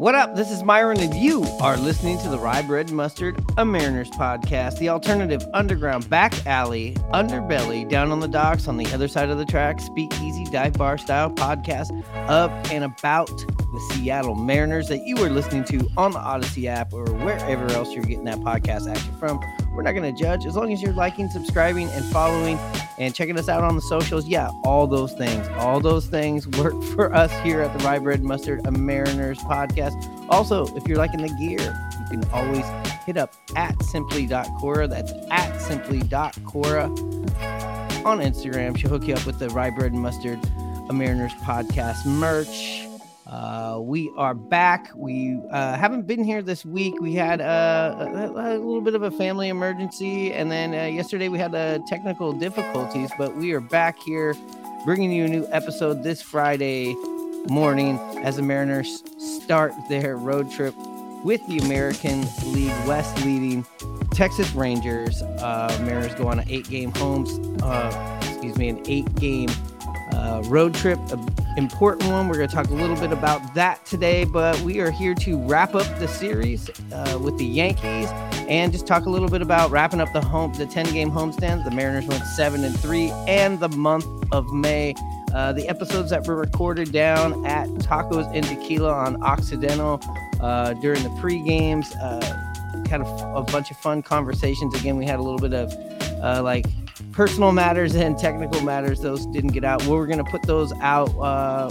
What up? This is Myron, and you are listening to the Rye Bread and Mustard, a Mariners podcast, the alternative underground back alley, underbelly, down on the docks on the other side of the track, speakeasy, dive bar style podcast of and about the Seattle Mariners that you are listening to on the Audacy app or wherever else you're getting that podcast action from. We're not going to judge as long as you're liking, subscribing, and following and checking us out on the socials. Yeah, all those things, all those things work for us here at the Rye Bread Mustard, a Mariners podcast. Also, if you're liking the gear, you can always hit up at simply.cora. That's at simply.cora on Instagram. She'll hook you up with the Rye Bread Mustard, a Mariners podcast merch. Uh, we are back. We uh, haven't been here this week. We had uh, a, a, little bit of a family emergency, and then uh, yesterday we had uh, technical difficulties. But we are back here, bringing you a new episode this Friday morning as the Mariners start their road trip with the American League West leading Texas Rangers. Mariners go on an eight-game homes, excuse me, an eight-game uh, road trip, an important one. We're going to talk a little bit about that today, but we are here to wrap up the series uh, with the Yankees and just talk a little bit about wrapping up the home, the 10 game homestand. The Mariners went seven and three, and the month of May. Uh, the episodes that were recorded down at Tacos and Tequila on Occidental uh, during the pre games. Uh, kind of a bunch of fun conversations. Again, we had a little bit of uh, like personal matters and technical matters. Those didn't get out. We're going to put those out uh,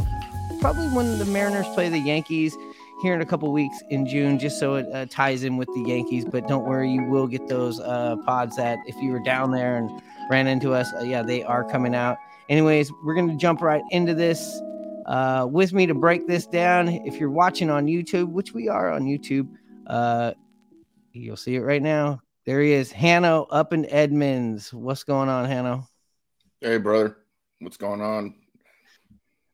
probably when the Mariners play the Yankees here in a couple weeks in June, just so it uh, ties in with the Yankees. But don't worry, you will get those uh, pods that if you were down there and ran into us, uh, yeah, they are coming out. Anyways, we're going to jump right into this. Uh, with me to break this down, if you're watching on YouTube, which we are on YouTube, uh, you'll see it right now. There he is, Hanno up in Edmonds. What's going on, Hanno? Hey, brother. What's going on?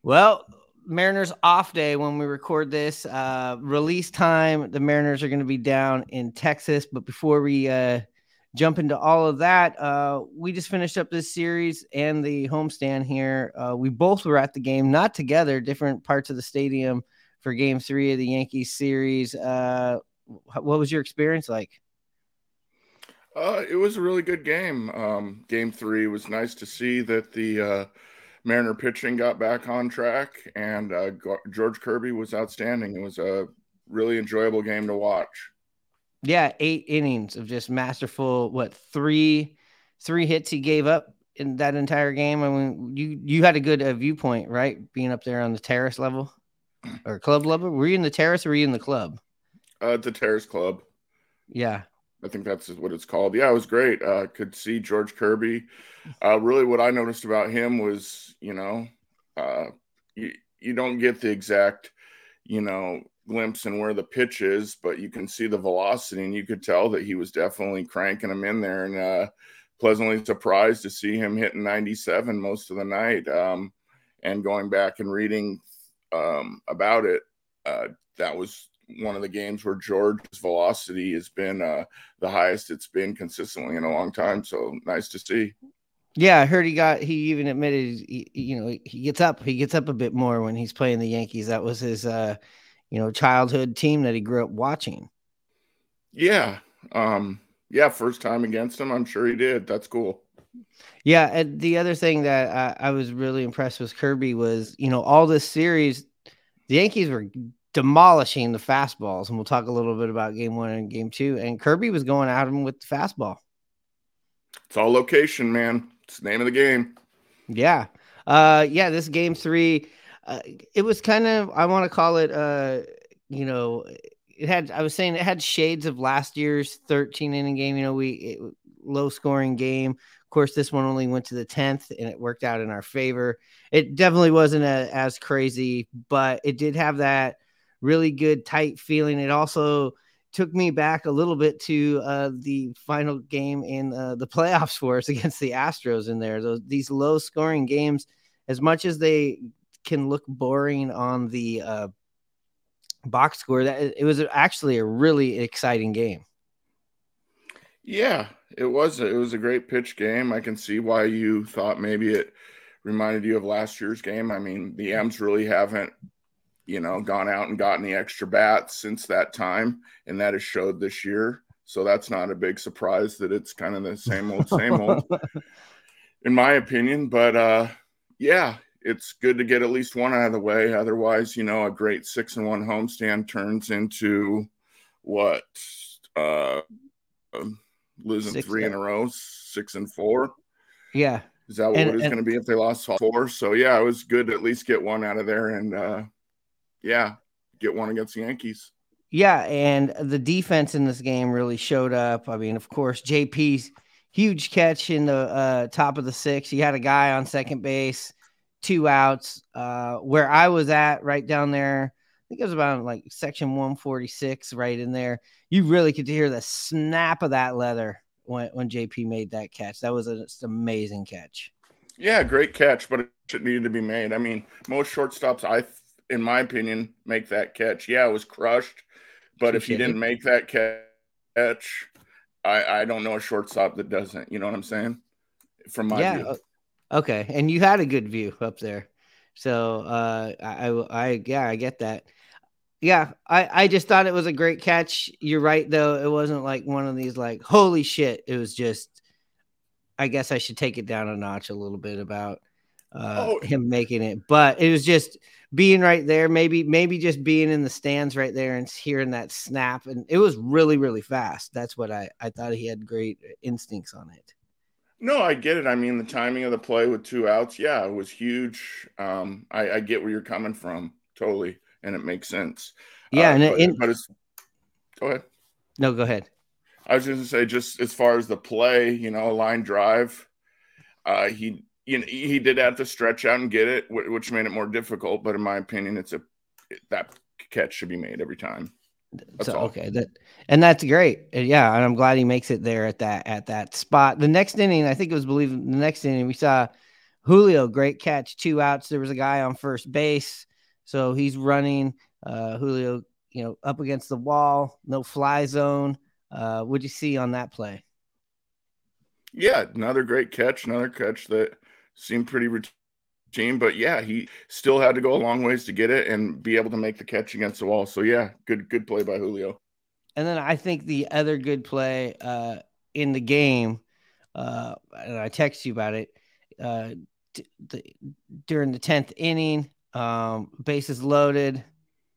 Well, Mariners off day when we record this. Uh, release time, the Mariners are going to be down in Texas. But before we uh, jump into all of that, uh, we just finished up this series and the homestand here. Uh, we both were at the game, not together, different parts of the stadium for game three of the Yankees series. Uh, what was your experience like? Uh, it was a really good game. Um, game three was nice to see that the uh, Mariner pitching got back on track, and uh, George Kirby was outstanding. It was a really enjoyable game to watch. Yeah, eight innings of just masterful. What three three hits he gave up in that entire game? I mean, you you had a good uh, viewpoint, right? Being up there on the terrace level or club level. Were you in the terrace or were you in the club? Uh, the terrace club. Yeah, I think that's what it's called. Yeah, it was great. Uh, could see George Kirby. Uh, really, what I noticed about him was, you know, uh, you, you don't get the exact, you know, glimpse in where the pitch is, but you can see the velocity, and you could tell that he was definitely cranking him in there. And uh, pleasantly surprised to see him hitting 97 most of the night. Um, and going back and reading um, about it, uh, that was one of the games where George's velocity has been uh, the highest it's been consistently in a long time. So nice to see. Yeah, I heard he got. He even admitted, he, you know, he gets up. He gets up a bit more when he's playing the Yankees. That was his, uh, you know, childhood team that he grew up watching. Yeah, um, yeah. First time against him, I'm sure he did. That's cool. Yeah, and the other thing that I, I was really impressed with Kirby was, you know, all this series, the Yankees were demolishing the fastballs, and we'll talk a little bit about game one and game two. And Kirby was going at him with the fastball. It's all location, man. It's the name of the game. Yeah. Uh yeah, this game 3 uh, it was kind of I want to call it uh you know, it had I was saying it had shades of last year's 13 inning game, you know, we it, low scoring game. Of course, this one only went to the 10th and it worked out in our favor. It definitely wasn't a, as crazy, but it did have that really good tight feeling. It also took me back a little bit to uh, the final game in uh, the playoffs for us against the Astros in there. Those these low scoring games, as much as they can look boring on the uh, box score, that it was actually a really exciting game. Yeah, it was. It was a great pitch game. I can see why you thought maybe it reminded you of last year's game. I mean, the M's really haven't you know, gone out and gotten the extra bats since that time, and that has showed this year. So that's not a big surprise that it's kind of the same old, same old, in my opinion. But uh, yeah, it's good to get at least one out of the way. Otherwise, you know, a great six and one homestand turns into what? Uh, losing six, three in a row, six and four. Yeah. Is that what and, it's going to be if they lost four? So yeah, it was good to at least get one out of there and uh, yeah, get one against the Yankees. Yeah, and the defense in this game really showed up. I mean, of course, JP's huge catch in the uh, top of the six. He had a guy on second base, two outs. Uh, where I was at, right down there, I think it was about like section 146, right in there. You really could hear the snap of that leather when, when JP made that catch. That was an amazing catch. Yeah, great catch, but it needed to be made. I mean, most shortstops, I in my opinion, make that catch. Yeah, it was crushed, but if he didn't make that catch, I, I don't know a shortstop that doesn't. You know what I'm saying? From my yeah, view. Okay, and you had a good view up there, so uh, I, I, yeah, I get that. Yeah, I, I just thought it was a great catch. You're right, though. It wasn't like one of these like holy shit. It was just, I guess I should take it down a notch a little bit about uh, oh. him making it, but it was just being right there, maybe maybe just being in the stands right there and hearing that snap, and it was really really fast. That's what I I thought he had great instincts on it. No, I get it. I mean, the timing of the play with two outs, yeah, it was huge. Um, I, I get where you're coming from totally, and it makes sense. Yeah, uh, and but, it, but it's go ahead. No, go ahead. I was just to say, just as far as the play, you know, line drive, uh, he you know, he did have to stretch out and get it, which made it more difficult. But in my opinion, it's a that catch should be made every time. That's so, all. okay, that and that's great. Uh, yeah, and I'm glad he makes it there at that at that spot. The next inning, I think it was believe the next inning we saw Julio great catch, two outs. There was a guy on first base, so he's running. Uh, Julio, you know, up against the wall, no fly zone. Uh, what'd you see on that play? Yeah, another great catch, another catch that seemed pretty routine, but yeah, he still had to go a long ways to get it and be able to make the catch against the wall. So yeah, good good play by Julio. And then I think the other good play uh, in the game, uh, and I text you about it uh, during the tenth inning. Um, bases loaded,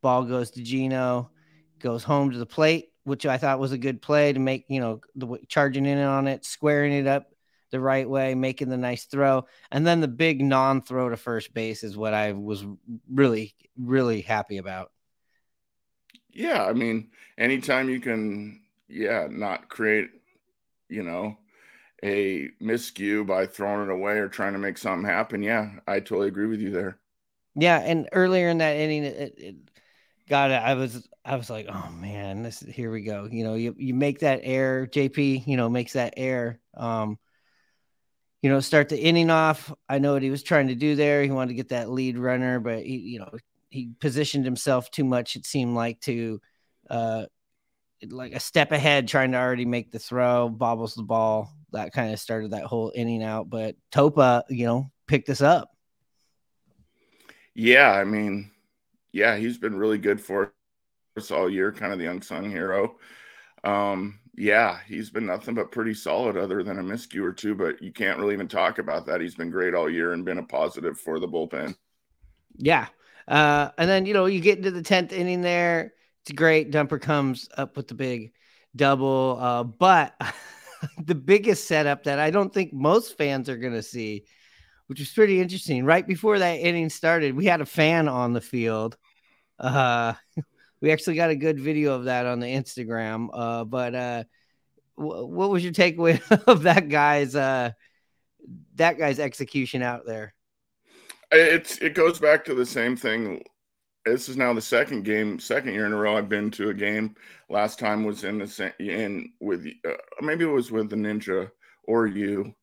ball goes to Geno, goes home to the plate, which I thought was a good play to make you know the charging in on it, squaring it up the right way, making the nice throw. And then the big non throw to first base is what I was really, really happy about. Yeah. I mean, anytime you can, yeah, not create, you know, a miscue by throwing it away or trying to make something happen. Yeah, I totally agree with you there. Yeah. And earlier in that inning, it, it got it. I was, I was like, oh man, this here we go. You know, you, you make that air, JP, you know, makes that air. Um, you know, start the inning off. I know what he was trying to do there. He wanted to get that lead runner, but he, you know, he positioned himself too much. It seemed like to uh, like a step ahead, trying to already make the throw, bobbles the ball. That kind of started that whole inning out. But Topa, you know, picked us up. Yeah, I mean, yeah, he's been really good for us all year, kind of the unsung hero. Um, yeah, he's been nothing but pretty solid other than a miscue or two, but you can't really even talk about that. He's been great all year and been a positive for the bullpen. Yeah. Uh, and then, you know, you get into the 10th inning there. It's great. Dumper comes up with the big double. Uh, but the biggest setup that I don't think most fans are going to see, which was pretty interesting. Right before that inning started, we had a fan on the field. Uh, we actually got a good video of that on the Instagram. Uh, but uh, w- what was your takeaway of that guy's uh, that guy's execution out there? It's it goes back to the same thing. This is now the second game, second year in a row I've been to a game. Last time was in the in with uh, maybe it was with the Ninja or you,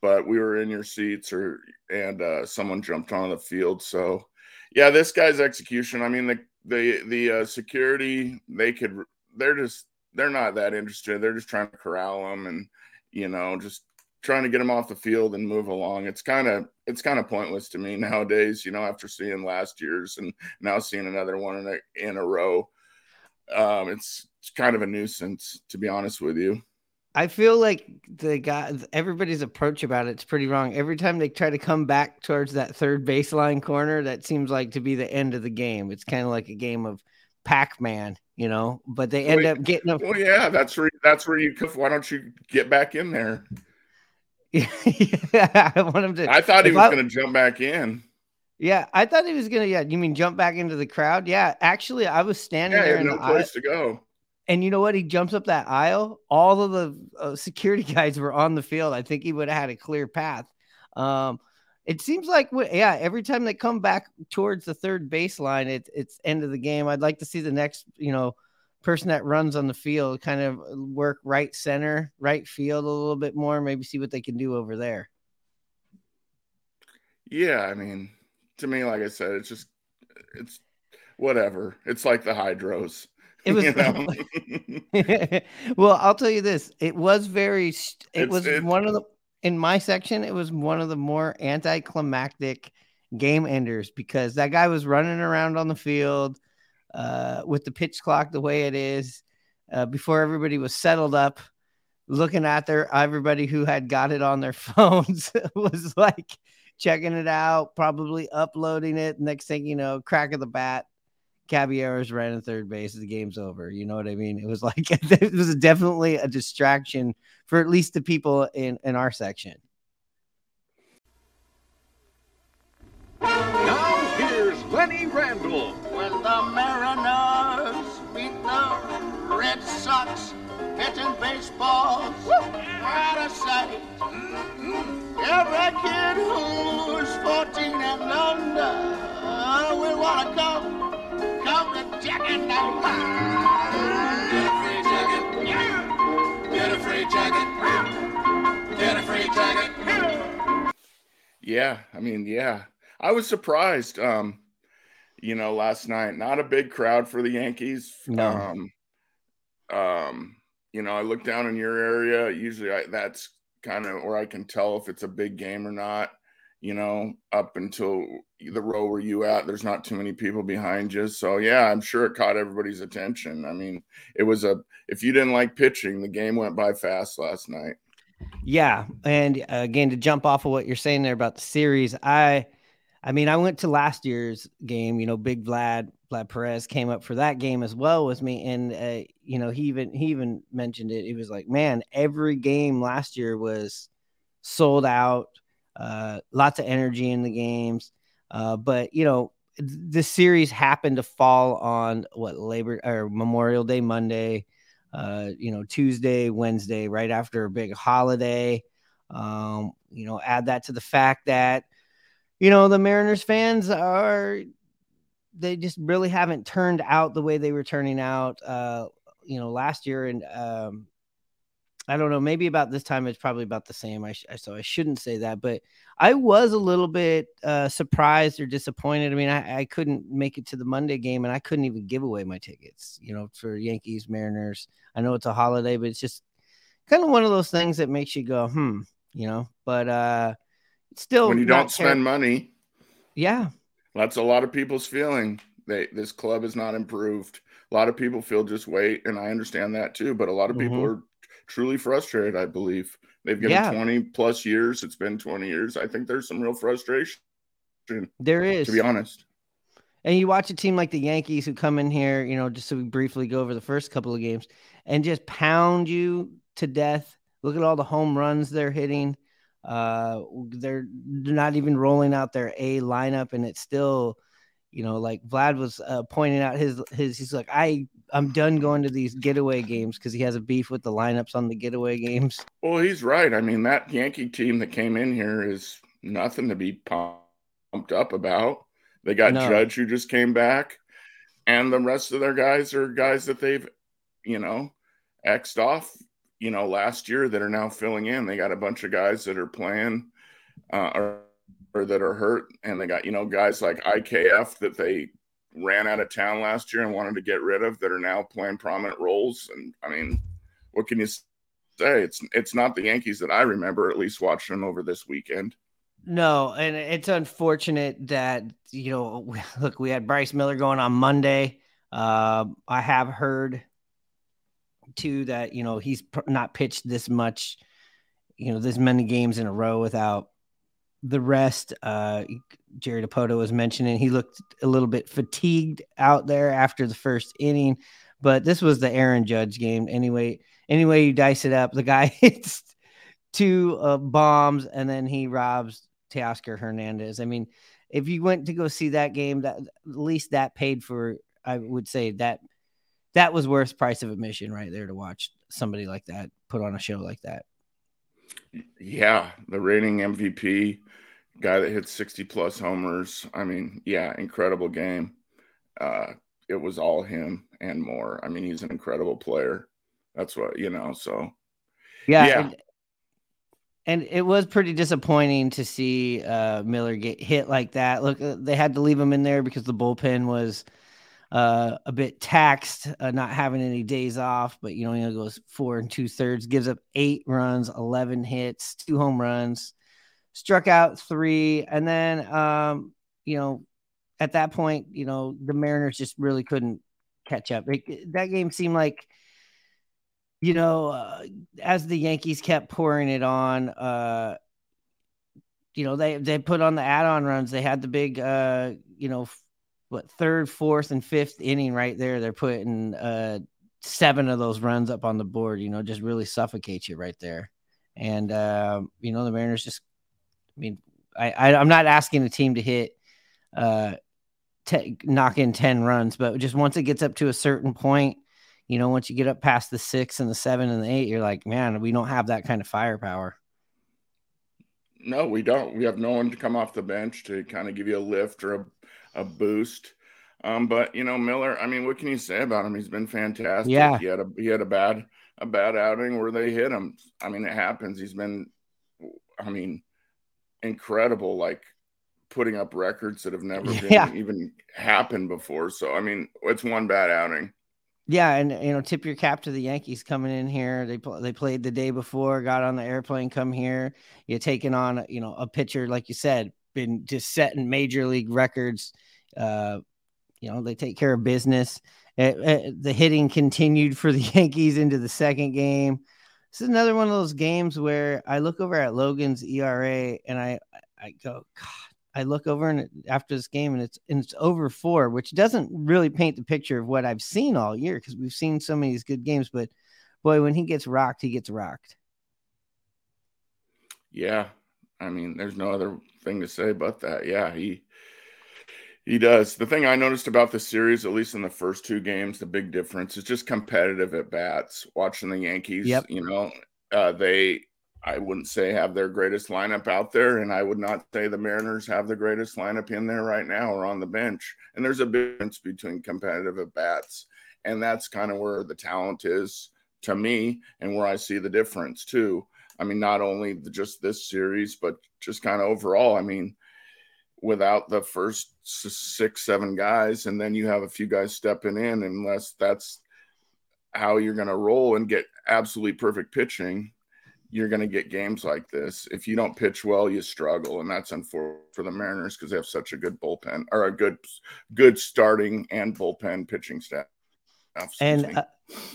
but we were in your seats or and uh, someone jumped on the field. So yeah, this guy's execution. I mean the the the uh, security they could they're just they're not that interested. They're just trying to corral them and you know just trying to get them off the field and move along. It's kind of it's kind of pointless to me nowadays. You know, after seeing last year's and now seeing another one in a in a row, um, it's, it's kind of a nuisance to be honest with you. I feel like the guy, everybody's approach about it's pretty wrong. Every time they try to come back towards that third baseline corner, that seems like to be the end of the game. It's kind of like a game of Pac-Man, you know. But they end well, up getting. A- well, yeah, that's where that's where you. Why don't you get back in there? yeah, I want him to. I thought he was going to jump back in. Yeah, I thought he was going to. Yeah, you mean jump back into the crowd? Yeah, actually, I was standing there. yeah, there. no place to go. And you know what? He jumps up that aisle. All of the uh, security guys were on the field. I think he would have had a clear path. Um, it seems like, yeah, every time they come back towards the third baseline, it, it's end of the game. I'd like to see the next, you know, person that runs on the field kind of work right center, right field a little bit more, maybe see what they can do over there. Yeah, I mean, to me, like I said, it's just it's whatever. It's like the hydros. It was. well, I'll tell you this. It was very. It it's, was it's, one of the in my section. It was one of the more anticlimactic game enders because that guy was running around on the field uh, with the pitch clock the way it is uh, before everybody was settled up looking at their everybody who had got it on their phones was like checking it out probably uploading it next thing you know crack of the bat Caballeros ran in third base. The game's over. You know what I mean? It was like it was definitely a distraction for at least the people in in our section. Now here's Lenny Randle. When the Mariners beat the Red Sox, pitching baseball out of sight. Mm-hmm. Every kid who's 14 and under will want to come Come to jacket now. Get a free jacket. Yeah. Get a free jacket. Get a free jacket. Yeah, I mean, yeah. I was surprised. Um, you know, last night, not a big crowd for the Yankees. No. Um, um, you know, I look down in your area. Usually, I, that's kind of where I can tell if it's a big game or not you know, up until the row where you at, there's not too many people behind you. So yeah, I'm sure it caught everybody's attention. I mean, it was a if you didn't like pitching, the game went by fast last night. Yeah, and uh, again to jump off of what you're saying there about the series, I I mean, I went to last year's game, you know, Big Vlad Vlad Perez came up for that game as well with me and uh, you know, he even he even mentioned it. He was like, "Man, every game last year was sold out." Uh, lots of energy in the games. Uh, but you know, the series happened to fall on what Labor or Memorial Day Monday, uh, you know, Tuesday, Wednesday, right after a big holiday. Um, you know, add that to the fact that, you know, the Mariners fans are they just really haven't turned out the way they were turning out uh, you know, last year and um I don't know. Maybe about this time it's probably about the same. I sh- so I shouldn't say that, but I was a little bit uh, surprised or disappointed. I mean, I, I couldn't make it to the Monday game, and I couldn't even give away my tickets. You know, for Yankees Mariners. I know it's a holiday, but it's just kind of one of those things that makes you go, hmm. You know, but uh, still, when you don't spend money, yeah, that's a lot of people's feeling. They this club is not improved. A lot of people feel just wait, and I understand that too. But a lot of people Mhm. are truly frustrated. I believe they've given Yeah. 20 plus years. It's been 20 years. I think there's some real frustration, there is. to be honest. And you watch a team like the Yankees who come in here, you know, just so we briefly go over the first couple of games and just pound you to death. Look at all the home runs they're hitting. Uh, they're they're not even rolling out their A lineup, and it's still, you know, like Vlad was uh, pointing out his his. He's like, I I'm done going to these getaway games because he has a beef with the lineups on the getaway games. Well, he's right. I mean, that Yankee team that came in here is nothing to be pumped up about. They got No. Judge who just came back, and the rest of their guys are guys that they've, you know, xed off, you know, last year that are now filling in. They got a bunch of guys that are playing, uh, or, or that are hurt, and they got you know guys like IKF that they ran out of town last year and wanted to get rid of that are now playing prominent roles. And I mean, what can you say? It's it's not the Yankees that I remember at least watching them over this weekend. No, and it's unfortunate that you know, look, we had Bryce Miller going on Monday. Uh, I have heard too that you know he's not pitched this much, you know, this many games in a row without the rest. Uh, Jerry Dipoto was mentioning he looked a little bit fatigued out there after the first inning, but this was the Aaron Judge game anyway. Anyway, you dice it up, the guy hits two uh, bombs and then he robs Teoscar Hernandez. I mean, if you went to go see that game, that at least that paid for. I would say that that was worth price of admission right there to watch somebody like that put on a show like that. Yeah, the reigning MVP, guy that hit 60 plus homers. I mean, yeah, incredible game. Uh, it was all him and more. I mean, he's an incredible player. That's what, you know, so Yeah. Yeah. And, and it was pretty disappointing to see uh, Miller get hit like that. Look, uh, they had to leave him in there because the bullpen was uh, a bit taxed, uh, not having any days off. But you know, he goes four and two thirds, gives up eight runs, eleven hits, two home runs, struck out three, and then um, you know, at that point, you know, the Mariners just really couldn't catch up. It, that game seemed like you know, uh, as the Yankees kept pouring it on, uh, you know, they they put on the add-on runs. They had the big, uh, you know, what third, fourth, and fifth inning right there. They're putting uh, seven of those runs up on the board. You know, just really suffocate you right there. And uh, you know, the Mariners just, I mean, I, I I'm not asking the team to hit, uh, te- knock in ten runs, but just once it gets up to a certain point you know, once you get up past the six and the seven and the eight, you're like, man, we don't have that kind of firepower. no, we don't. We have no one to come off the bench to kind of give you a lift or a, a boost. Um, but you know, Miller, I mean, what can you say about him? He's been fantastic. Yeah. He had a he had a bad a bad outing where they hit him. I mean, it happens. He's been I mean, incredible, like putting up records that have never Yeah. been even happened before. So I mean, it's one bad outing. Yeah, and you know, tip your cap to the Yankees coming in here. They pl- they played the day before, got on the airplane, come here. You're taking on, you know, a pitcher like you said, been just setting major league records. Uh, you know, they take care of business. Uh, uh, the hitting continued for the Yankees into the second game. This is another one of those games where I look over at Logan's ERA and I I go, God. I look over and after this game and it's and it's over four, which doesn't really paint the picture of what I've seen all year because we've seen so many good games. But boy, when he gets rocked, he gets rocked. Yeah. I mean, there's no other thing to say but that. Yeah, he he does. The thing I noticed about the series, at least in the first two games, the big difference is just competitive at bats. Watching the Yankees, Yep. you know, uh, they I wouldn't say have their greatest lineup out there, and I would not say the Mariners have the greatest lineup in there right now or on the bench. And there's a difference between competitive at bats, and that's kind of where the talent is to me and where I see the difference too. I mean, not only the, just this series, but just kind of overall. I mean, without the first six, seven guys, and then you have a few guys stepping in, unless that's how you're going to roll and get absolutely perfect pitching, you're going to get games like this. If you don't pitch well, you struggle, and that's unfortunate for the Mariners because they have such a good bullpen or a good, good starting and bullpen pitching staff. And uh,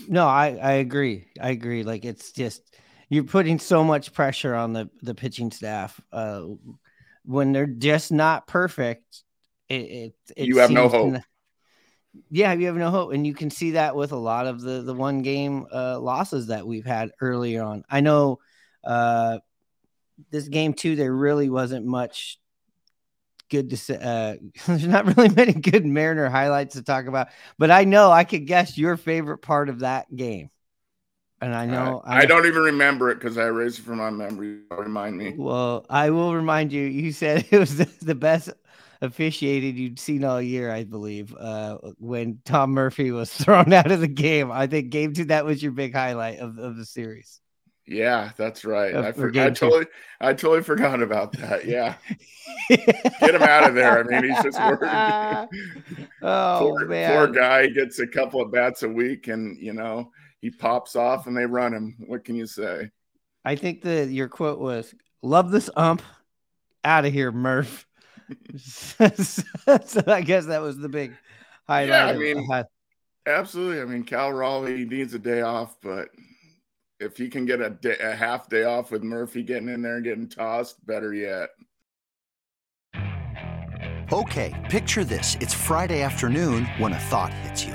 no, I I agree. I agree. Like it's just you're putting so much pressure on the the pitching staff uh, when they're just not perfect. It, it, it you have no hope. To, yeah, you have no hope, and you can see that with a lot of the the one game uh, losses that we've had earlier on. I know uh, this game too. There really wasn't much good to say. Uh, there's not really many good Mariner highlights to talk about, but I know I could guess your favorite part of that game. And I know I, I don't even remember it because I erased it from my memory. Remind me. Well, I will remind you. You said it was the, best officiated you'd seen all year, I believe, uh, when Tom Murphy was thrown out of the game. I think game two, that was your big highlight of, of the series. Yeah, that's right. I, for, I totally, I totally forgot about that. Yeah, get him out of there. I mean, he's just working. oh poor, man, poor guy gets a couple of bats a week, and you know he pops off, and they run him. What can you say? I think that your quote was, "Love this ump, out of here, Murph." so I guess that was the big highlight. Yeah, I mean, absolutely. I mean, Cal Raleigh needs a day off, but if he can get a, day, a half day off with Murphy getting in there and getting tossed, better yet. Okay, picture this. It's Friday afternoon when a thought hits you.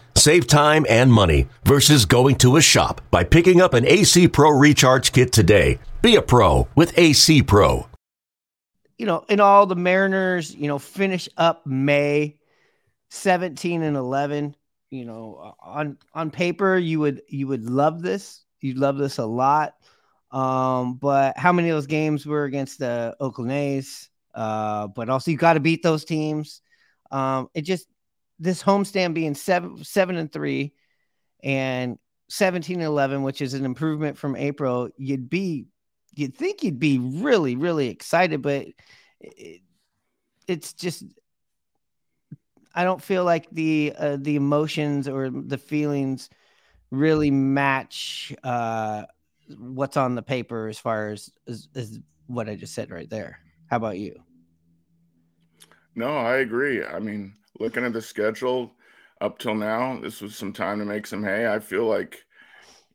Save time and money versus going to a shop by picking up an AC Pro Recharge Kit today. Be a pro with AC Pro. You know, in all the Mariners, you know, finish up May 17 and 11. You know, on on paper, you would you would love this You'd love this a lot. Um, but how many of those games were against the Oakland A's? Uh, but also you got to beat those teams. Um, it just this homestand being seven seven and three and 17 and 11, which is an improvement from April, you'd be you'd think you'd be really, really excited, but it, it's just I don't feel like the uh, the emotions or the feelings really match uh, what's on the paper as far as, as, as what I just said right there. How about you? No, I agree. I mean, looking at the schedule up till now, this was some time to make some hay. I feel like,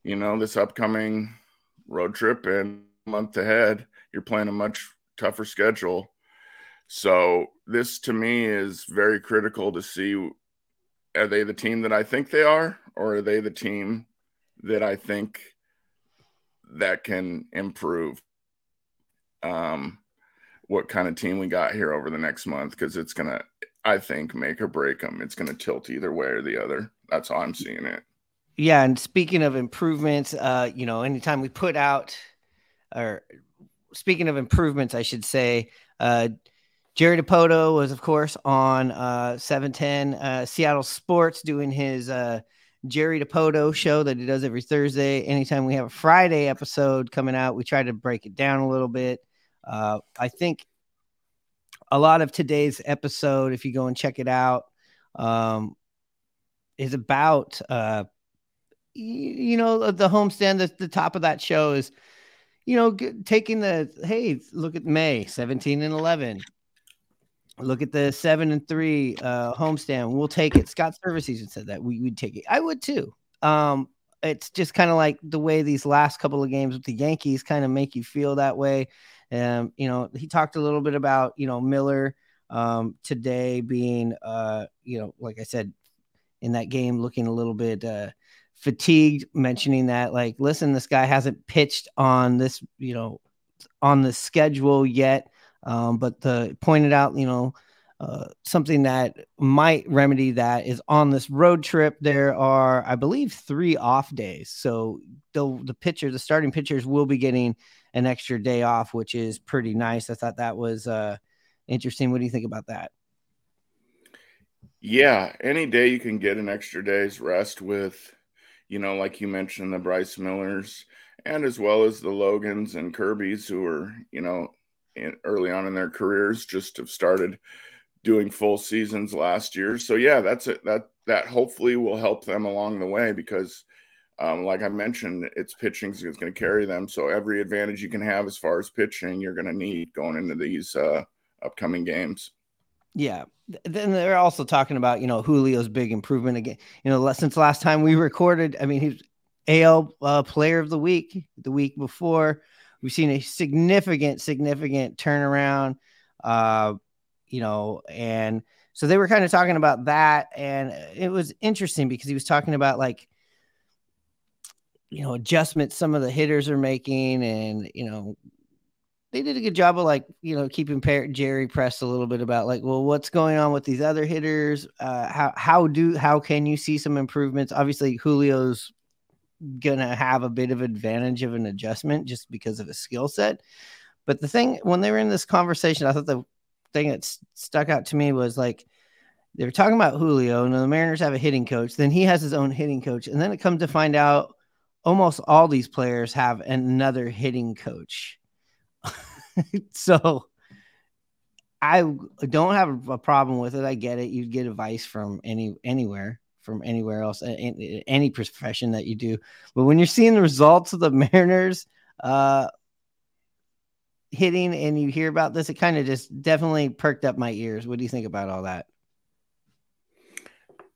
you know, this upcoming road trip and month ahead, you're playing a much tougher schedule. So this to me is very critical to see are they the team that I think they are, or are they the team that I think that can improve? Um, what kind of team we got here over the next month because it's gonna, I think, make or break them. It's gonna tilt either way or the other. That's how I'm seeing it. Yeah, and speaking of improvements, uh, you know, anytime we put out, or speaking of improvements, I should say, uh, Jerry Dipoto was, of course, on uh, 710 uh, Seattle Sports doing his uh, Jerry Dipoto show that he does every Thursday. Anytime we have a Friday episode coming out, we try to break it down a little bit. Uh, I think a lot of today's episode, if you go and check it out, um, is about, uh, you, you know, the homestand. The, the top of that show is, you know, taking the, hey, look at May 17 and 11 Look at the seven and three uh, homestand. We'll take it. Scott Servais even said that we would take it. I would too. Um, it's just kind of like the way these last couple of games with the Yankees kind of make you feel that way. Um, you know, he talked a little bit about you know Miller um, today being uh, you know, like I said in that game, looking a little bit uh, fatigued, mentioning that like, listen, this guy hasn't pitched on this, you know, on the schedule yet. Um, but the pointed out, you know, uh, something that might remedy that is on this road trip. There are, I believe, three off days. So the the pitcher, the starting pitchers, will be getting an extra day off, which is pretty nice. I thought that was uh, interesting. What do you think about that? Yeah, any day you can get an extra day's rest with, you know, like you mentioned, the Bryce Millers, and as well as the Logans and Kirby's, who are, you know, in, early on in their careers, just have started doing full seasons last year. So yeah, that's it. That that hopefully will help them along the way because, um, like I mentioned, it's pitching is going to carry them. So every advantage you can have as far as pitching, you're going to need going into these uh, upcoming games. Yeah. Then they're also talking about, you know, Julio's big improvement again. You know, since last time we recorded, I mean, he's AL uh, player of the week the week before. We've seen a significant, significant turnaround. Uh, you know, and so they were kind of talking about that. And it was interesting because he was talking about like, you know, adjustments some of the hitters are making and, you know, they did a good job of like you know keeping Jerry pressed a little bit about like well what's going on with these other hitters? Uh how how do how can you see some improvements? Obviously Julio's gonna have a bit of advantage of an adjustment just because of his skill set. But the thing when they were in this conversation I thought the thing that stuck out to me was like they were talking about Julio and the Mariners have a hitting coach then he has his own hitting coach and then it comes to find out almost all these players have another hitting coach so I don't have a problem with it. I get it. You'd get advice from any anywhere, from anywhere else, any, any profession that you do. But when you're seeing the results of the Mariners uh, hitting, and you hear about this, it kind of just definitely perked up my ears. What do you think about all that?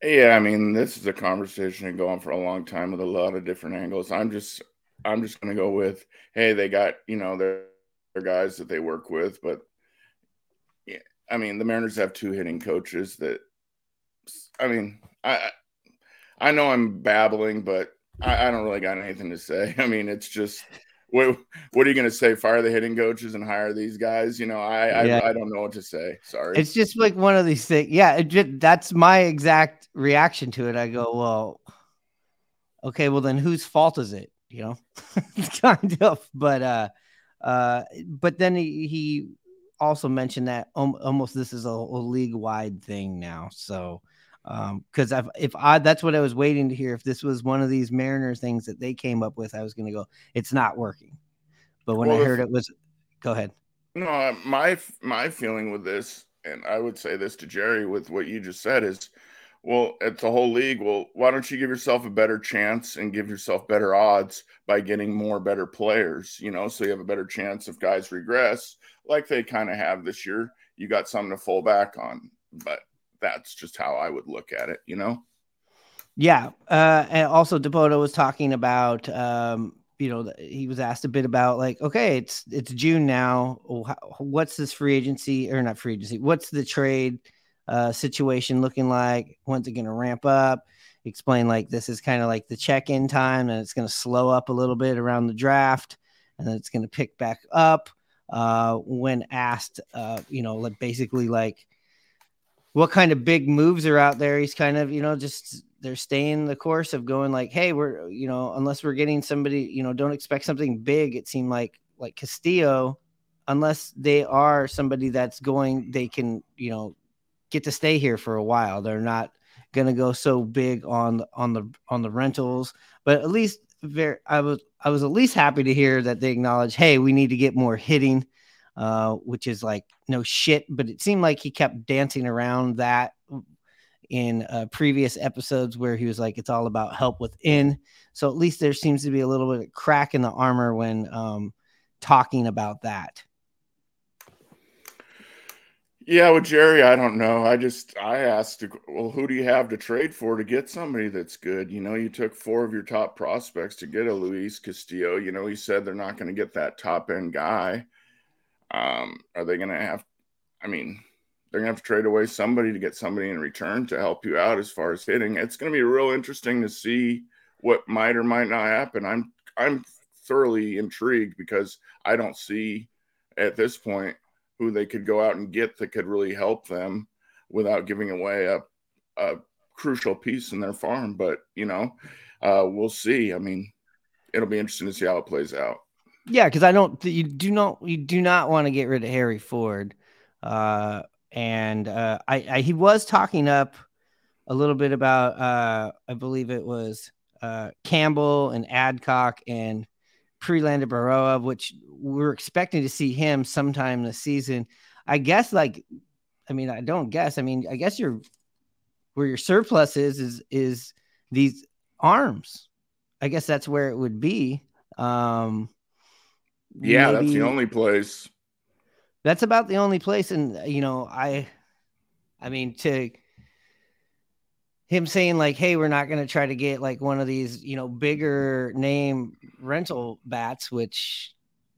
Yeah, I mean, this is a conversation going for a long time with a lot of different angles. I'm just, I'm just going to go with, hey, they got, you know, they're guys that they work with, but yeah, I mean, the Mariners have two hitting coaches that I mean, I I know I'm babbling, but I, I don't really got anything to say. I mean, it's just what what are you going to say? Fire the hitting coaches and hire these guys? You know, I yeah. I, I, don't know what to say. Sorry. It's just like one of these things. Yeah, just, that's my exact reaction to it. I go, well, okay, well then whose fault is it? You know, kind of. But uh, uh, but then he, he also mentioned that almost this is a, a league wide thing now. So, because um, if I that's what I was waiting to hear. If this was one of these Mariners things that they came up with, I was going to go, it's not working. But when well, I heard if, it was, go ahead. No, my my feeling with this, and I would say this to Jerry with what you just said is well, it's the whole league. Well, why don't you give yourself a better chance and give yourself better odds by getting more better players? You know, so you have a better chance if guys regress, like they kind of have this year. You got something to fall back on. But that's just how I would look at it, you know? Yeah. Uh, and also, Dipoto was talking about, um, you know, he was asked a bit about like, okay, it's it's June now. What's this free agency or not free agency? What's the trade? uh, situation looking like? When's it going to ramp up? Explain like this is kind of like the check in time and it's going to slow up a little bit around the draft and then it's going to pick back up. Uh, when asked, uh, you know, like basically like what kind of big moves are out there, he's kind of, you know, just they're staying the course of going like, hey, we're, you know, unless we're getting somebody, you know, don't expect something big. It seemed like like Castillo, unless they are somebody that's going, they can, you know, get to stay here for a while. They're not going to go so big on on the on the rentals, but at least very I was I was at least happy to hear that they acknowledge, hey, we need to get more hitting, uh, which is like no shit. But it seemed like he kept dancing around that in uh, previous episodes where he was like, it's all about help within. So at least there seems to be a little bit of crack in the armor when um, talking about that. Yeah, with Jerry, I don't know. I just I asked, well, who do you have to trade for to get somebody that's good? You know, you took four of your top prospects to get a Luis Castillo. You know, he said they're not going to get that top end guy. Um, are they going to have? I mean, they're going to have to trade away somebody to get somebody in return to help you out as far as hitting. It's going to be real interesting to see what might or might not happen. I'm I'm thoroughly intrigued because I don't see at this point who they could go out and get that could really help them without giving away a, a crucial piece in their farm. But you know, uh, we'll see. I mean, it'll be interesting to see how it plays out. Yeah, because I don't. You do not. You do not want to get rid of Harry Ford. Uh, and uh, I, I, he was talking up a little bit about. Uh, I believe it was uh, Campbell and Hancock and Prelander Berroa, which we're expecting to see him sometime this season. I guess, like, I mean, I don't guess. I mean, I guess your where your surplus is is is these arms. I guess that's where it would be. Um, yeah, that's the only place. That's about the only place, and you know, I, I mean, to him saying like, "Hey, we're not going to try to get like one of these, you know, bigger name rental bats," which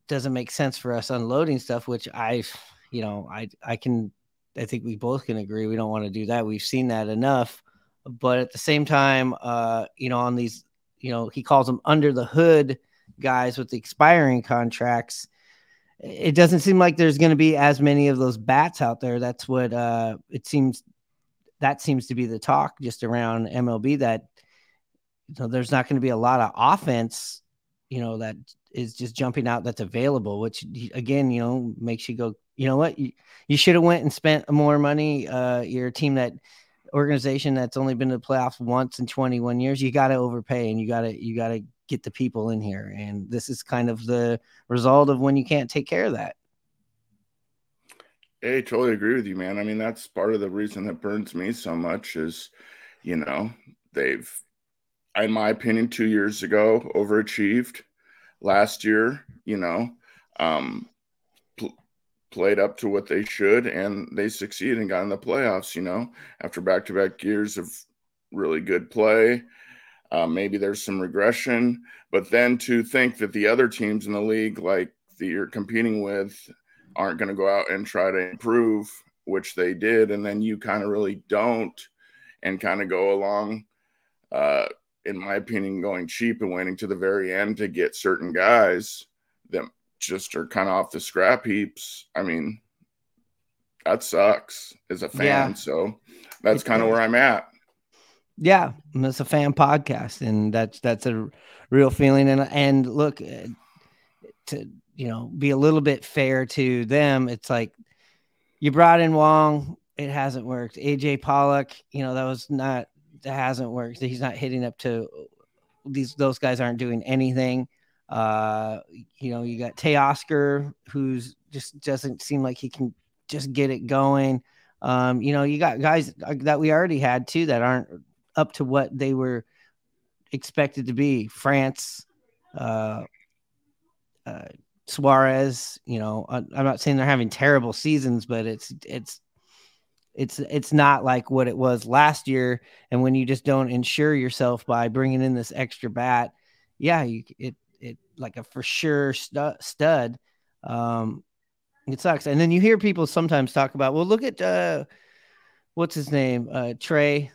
doesn't make sense for us unloading stuff. Which I, you know, I I can, I think we both can agree we don't want to do that. We've seen that enough, but at the same time, uh, you know, on these, you know, he calls them under the hood guys with the expiring contracts. It doesn't seem like there's going to be as many of those bats out there. That's what uh, it seems that seems to be the talk just around MLB that you know, there's not going to be a lot of offense, you know, that is just jumping out that's available, which again, you know, makes you go, you know what, you, you should have went and spent more money. Uh, you're a team that organization that's only been to the playoffs once in 21 years. You got to overpay and you got to, you got to get the people in here. And this is kind of the result of when you can't take care of that. Hey, totally agree with you, man. I mean, that's part of the reason that burns me so much is, you know, they've, in my opinion, two years ago overachieved. Last year, you know, um, pl- played up to what they should, and they succeeded and got in the playoffs. You know, after back-to-back years of really good play, uh, maybe there's some regression, but then to think that the other teams in the league, like that you're competing with, aren't going to go out and try to improve, which they did, and then you kind of really don't, and kind of go along, uh, in my opinion, going cheap and waiting to the very end to get certain guys that just are kind of off the scrap heaps. I mean, that sucks as a fan. Yeah. So that's kind of where I'm at. Yeah, it's a fan podcast, and that's that's a real feeling. And and look, uh, to you know, be a little bit fair to them. It's like you brought in Wong, it hasn't worked. AJ Pollock, you know, that was not that hasn't worked. He's not hitting up to these those guys aren't doing anything. Uh, you know, you got Teoscar, who's just doesn't seem like he can just get it going. Um, you know, you got guys that we already had too that aren't up to what they were expected to be. France, uh, uh, Suarez, you know, I'm not saying they're having terrible seasons, but it's it's it's it's not like what it was last year. And when you just don't insure yourself by bringing in this extra bat, yeah, you it it like a for sure stu- stud. Um, it sucks. And then you hear people sometimes talk about, well, look at uh, what's his name, uh, Trea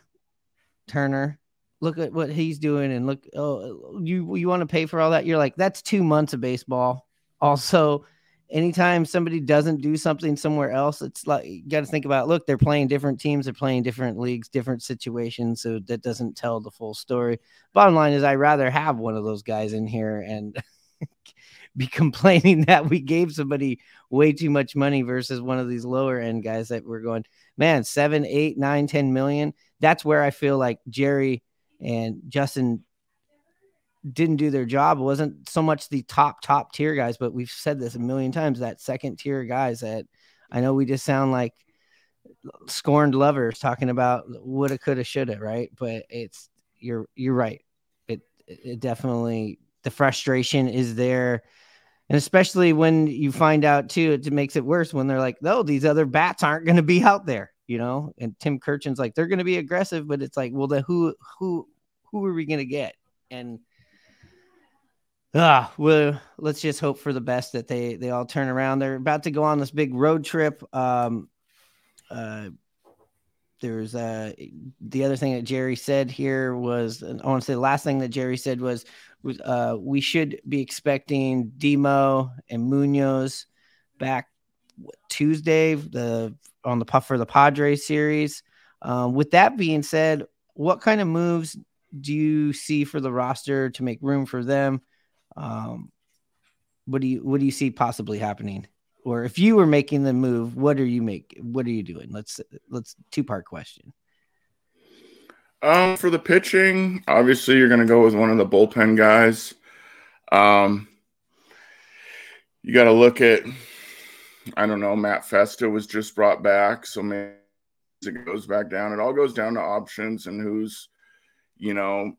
Turner. Look at what he's doing, and look, oh, you you want to pay for all that? You're like, that's two months of baseball also anytime somebody doesn't do something somewhere else, it's like you got to think about look, they're playing different teams, they're playing different leagues, different situations. So that doesn't tell the full story. Bottom line is, I'd rather have one of those guys in here and be complaining that we gave somebody way too much money versus one of these lower end guys that we're going, man, seven, eight, nine, ten million. That's where I feel like Jerry and Justin didn't do their job. It wasn't so much the top, top tier guys, but we've said this a million times that second tier guys that I know we just sound like scorned lovers talking about woulda, coulda, shoulda, right? But it's you're you're right. It it definitely the frustration is there. And especially when you find out too, it makes it worse when they're like, no, these other bats aren't going to be out there, you know. And Tim Kurkjian's like, they're going to be aggressive, but it's like, well, then who, who, who are we going to get? And ah, well, let's just hope for the best that they they all turn around. They're about to go on this big road trip. Um, uh, there's uh the other thing that Jerry said here was I want to say the last thing that Jerry said was was uh we should be expecting Demo and Munoz back Tuesday the on the puff for the Padres series. Um, with that being said, what kind of moves do you see for the roster to make room for them? Um, what do you what do you see possibly happening? Or if you were making the move, what are you make? What are you doing? Let's let's two part question. Um, for the pitching, obviously you're going to go with one of the bullpen guys. Um, you got to look at, I don't know, Matt Festa was just brought back, so maybe it goes back down. It all goes down to options and who's, you know,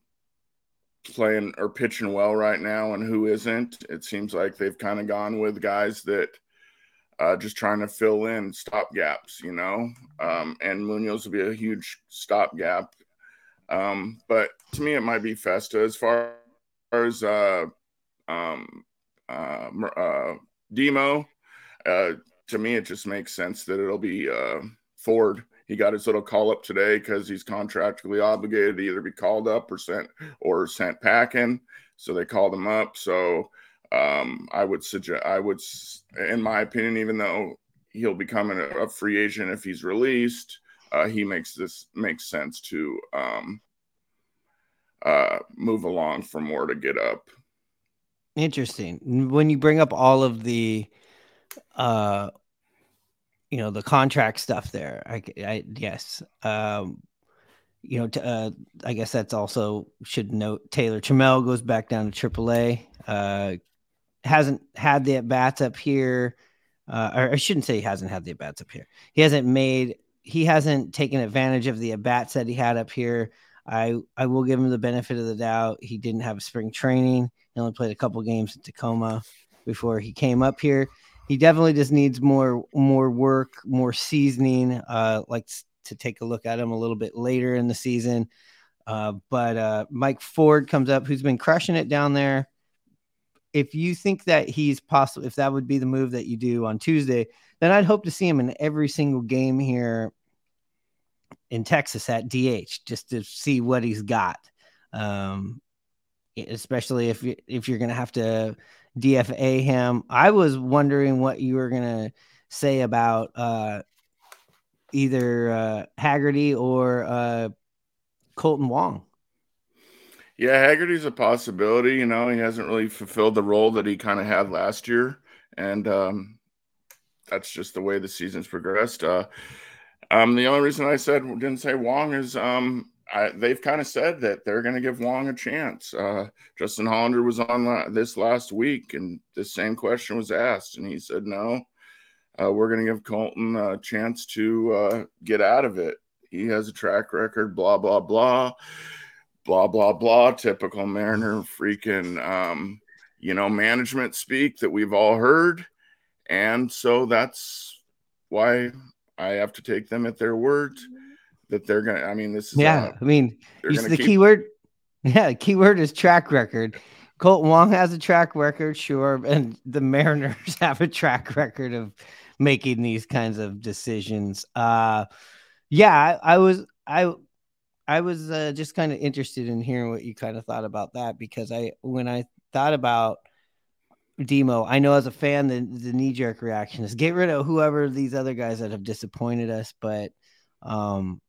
playing or pitching well right now and who isn't. It seems like they've kind of gone with guys that uh, just trying to fill in stop gaps, you know. Um, and Munoz will be a huge stopgap. Um, but to me, it might be Festa as far as uh, um, uh, uh, Demo. Uh, to me, it just makes sense that it'll be uh, Ford. He got his little call up today because he's contractually obligated to either be called up or sent or sent packing. So they called him up. So um, I would suggest, I would, in my opinion, even though he'll become a, a free agent if he's released, uh, he makes this makes sense to um, uh, move along for more to get up. Interesting. When you bring up all of the, uh, you know, the contract stuff there, I, I yes, um, you know, t- uh, I guess that's also should note Taylor Trammell goes back down to AAA. Uh, hasn't had the at bats up here. Uh, or I shouldn't say he hasn't had the at bats up here. He hasn't made, he hasn't taken advantage of the at bats that he had up here. I I will give him the benefit of the doubt. He didn't have a spring training. He only played a couple games in Tacoma before he came up here. He definitely just needs more more work, more seasoning. Uh, like to take a look at him a little bit later in the season. Uh, but uh, Mike Ford comes up, who's been crushing it down there if you think that he's possible, if that would be the move that you do on Tuesday, then I'd hope to see him in every single game here in Texas at DH just to see what he's got. Um, especially if you, if you're going to have to DFA him. I was wondering what you were going to say about uh, either uh, Haggerty or uh, Kolten Wong. Yeah, Haggerty's a possibility. You know, he hasn't really fulfilled the role that he kind of had last year, and um, that's just the way the season's progressed. Uh, um, the only reason I said didn't say Wong is um, I, they've kind of said that they're going to give Wong a chance. Uh, Justin Hollander was on la- this last week, and the same question was asked, and he said no. Uh, we're going to give Kolten a chance to uh, get out of it. He has a track record, blah blah blah blah blah blah typical mariner freaking um you know management speak that we've all heard. And so that's why i have to take them at their word that they're gonna i mean this is yeah I mean the keep... keyword yeah keyword is track record. Colt Wong has a track record sure and the mariners have a track record of making these kinds of decisions. Uh yeah I, I was i I was uh, just kind of interested in hearing what you kind of thought about that because I, when I thought about Demo, I know as a fan, the, the knee jerk reaction is get rid of whoever these other guys that have disappointed us, but um,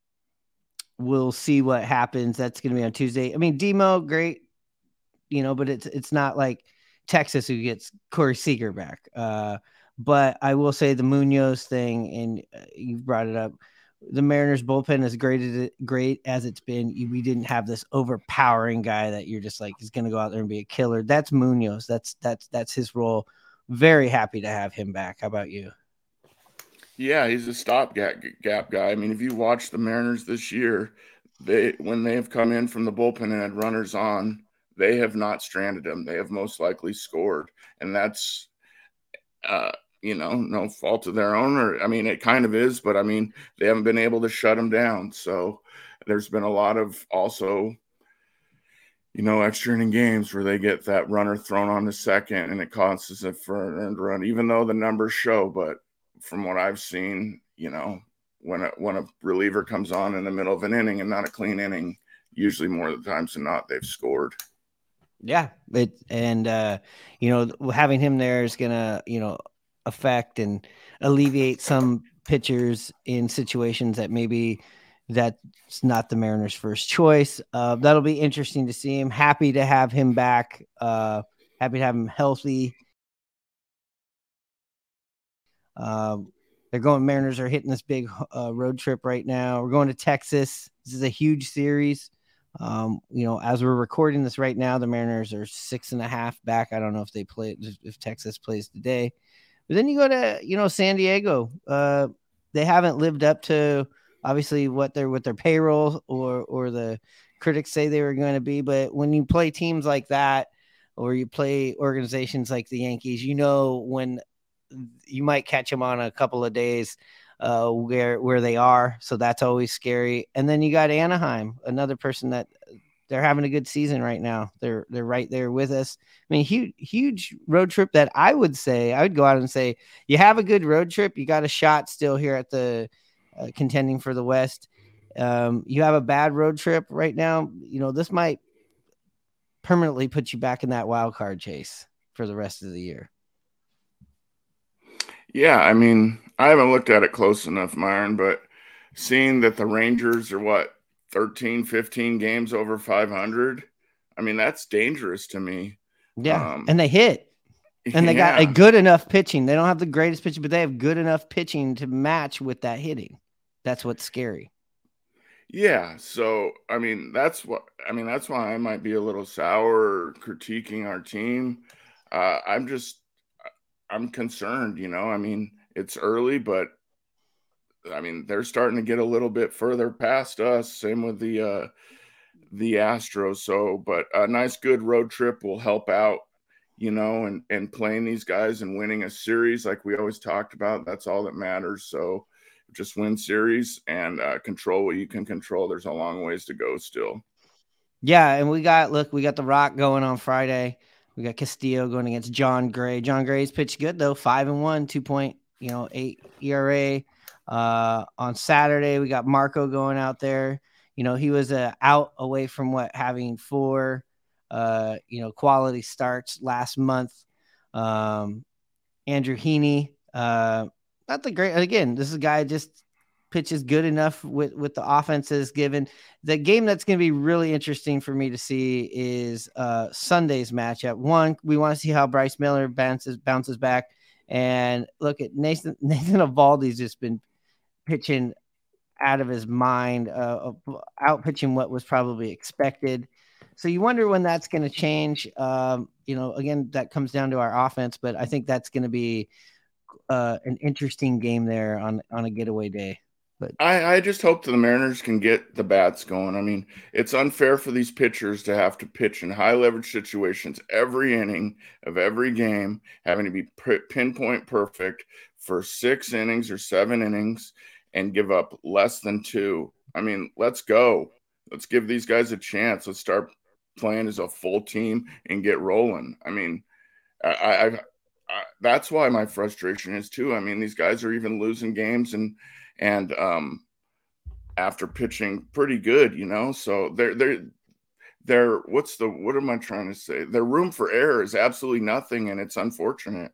we'll see what happens. That's going to be on Tuesday. I mean, Demo, great, you know, but it's it's not like Texas who gets Corey Seager back. Uh, but I will say the Munoz thing, and uh, you brought it up the Mariners bullpen as great as great as it's been, we didn't have this overpowering guy that you're just like he's going to go out there and be a killer. That's Munoz. That's that's that's his role. Very happy to have him back. How about you? Yeah, he's a stopgap gap guy. I mean, if you watch the Mariners this year, they when they have come in from the bullpen and had runners on, they have not stranded them. They have most likely scored, and that's uh, you know, no fault of their own, or I mean, it kind of is, but I mean, they haven't been able to shut them down. So there's been a lot of also, you know, extra inning games where they get that runner thrown on the second and it causes it for an earned run, even though the numbers show. But from what I've seen, you know, when a, when a reliever comes on in the middle of an inning and not a clean inning, usually more of the times than not, they've scored. Yeah, it and uh, you know having him there is gonna you know affect and alleviate some pitchers in situations that maybe that's not the Mariners' first choice. Uh, that'll be interesting to see him. Happy to have him back. Uh, happy to have him healthy. Um, they're going. Mariners are hitting this big uh, road trip right now. We're going to Texas. This is a huge series. Um, you know, as we're recording this right now, the Mariners are six and a half back. I don't know if they play if Texas plays today, but then you go to you know San Diego. Uh, they haven't lived up to obviously what they're with their payroll or or the critics say they were going to be. But when you play teams like that, or you play organizations like the Yankees, you know when you might catch them on a couple of days uh, where where they are. So that's always scary. And then you got Anaheim, another person that they're having a good season right now. They're they're right there with us. I mean, huge huge road trip that I would say I would go out and say you have a good road trip. You got a shot still here at the uh, contending for the West. Um, you have a bad road trip right now. You know this might permanently put you back in that wild card chase for the rest of the year. Yeah, I mean, I haven't looked at it close enough, Myron, but seeing that the Rangers are what 13, 15 games over 500, I mean, that's dangerous to me. Yeah. Um, and they hit. And they yeah. got a good enough pitching. They don't have the greatest pitching, but they have good enough pitching to match with that hitting. That's what's scary. Yeah. So, I mean, that's what I mean, that's why I might be a little sour critiquing our team. Uh, I'm just I'm concerned, you know. I mean, it's early, but I mean, they're starting to get a little bit further past us. Same with the uh the Astros. So, but a nice good road trip will help out, you know, and and playing these guys and winning a series like we always talked about. That's all that matters. So, just win series and uh, control what you can control. There's a long ways to go still. Yeah, and we got look, we got the Rock going on Friday. We got Castillo going against Jon Gray. Jon Gray's pitched good though, five and one, two point, you know, eight ERA. Uh, on Saturday, we got Marco going out there. You know, he was uh, out away from what having four, uh, you know, quality starts last month. Um, Andrew Heaney, uh, not the great. Again, this is a guy just pitches good enough with with the offenses given. The game that's going to be really interesting for me to see is uh, Sunday's matchup. One, we want to see how Bryce Miller bounces bounces back, and look at Nathan Nathan Eovaldi's just been pitching out of his mind, uh, out pitching what was probably expected. So you wonder when that's going to change. Um, you know, again, that comes down to our offense, but I think that's going to be uh, an interesting game there on on a getaway day. But I, I just hope that the Mariners can get the bats going. I mean, it's unfair for these pitchers to have to pitch in high leverage situations every inning of every game, having to be pinpoint perfect for six innings or seven innings and give up less than two. I mean, let's go. Let's give these guys a chance. Let's start playing as a full team and get rolling. I mean, I, I, I that's why my frustration is too. I mean, these guys are even losing games and and um, after pitching pretty good, you know. So they're they're they're what's the what am I trying to say? Their room for error is absolutely nothing, and it's unfortunate.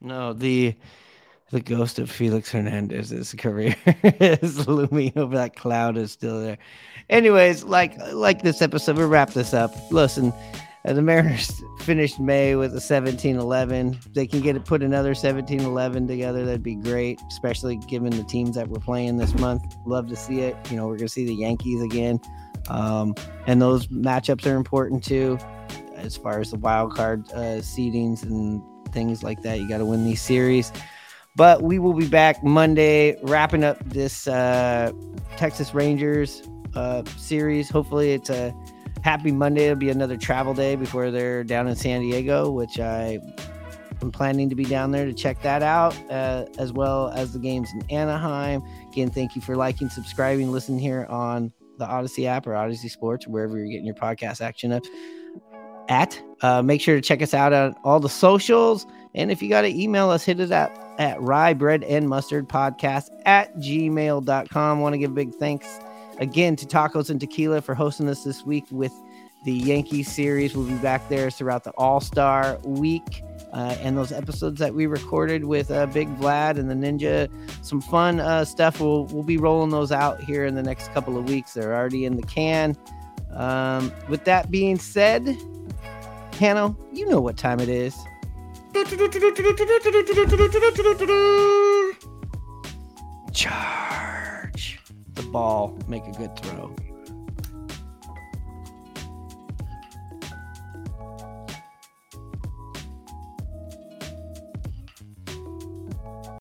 No, the the ghost of Felix Hernandez's career is looming over that cloud is still there. Anyways, like like this episode, we'll wrap this up. Listen, uh, the Mariners finished May with a 17-11. They can get it put another 17-11 together. That'd be great, especially given the teams that we're playing this month. Love to see it. You know, we're gonna see the Yankees again, um, and those matchups are important too, as far as the wild card uh, seedings and things like that. You got to win these series. But we will be back Monday, wrapping up this uh, Texas Rangers uh, series. Hopefully, it's a happy Monday. It'll be another travel day before they're down in San Diego, which I I'm planning to be down there to check that out, uh, as well as the games in Anaheim. Again, thank you for liking, subscribing, listening here on the Audacy app or Audacy Sports, wherever you're getting your podcast action up at. Uh, make sure to check us out on all the socials. And if you got to email us, hit it at, at rye bread and mustard podcast at gmail.com. Want to give big thanks again to Tacos and Tequila for hosting us this week with the Yankees series. We'll be back there throughout the All Star week. Uh, and those episodes that we recorded with uh, Big Vlad and the Ninja, some fun uh, stuff. We'll we'll be rolling those out here in the next couple of weeks. They're already in the can. Um, with that being said, Hanno, you know what time it is. Charge the ball, make a good throw.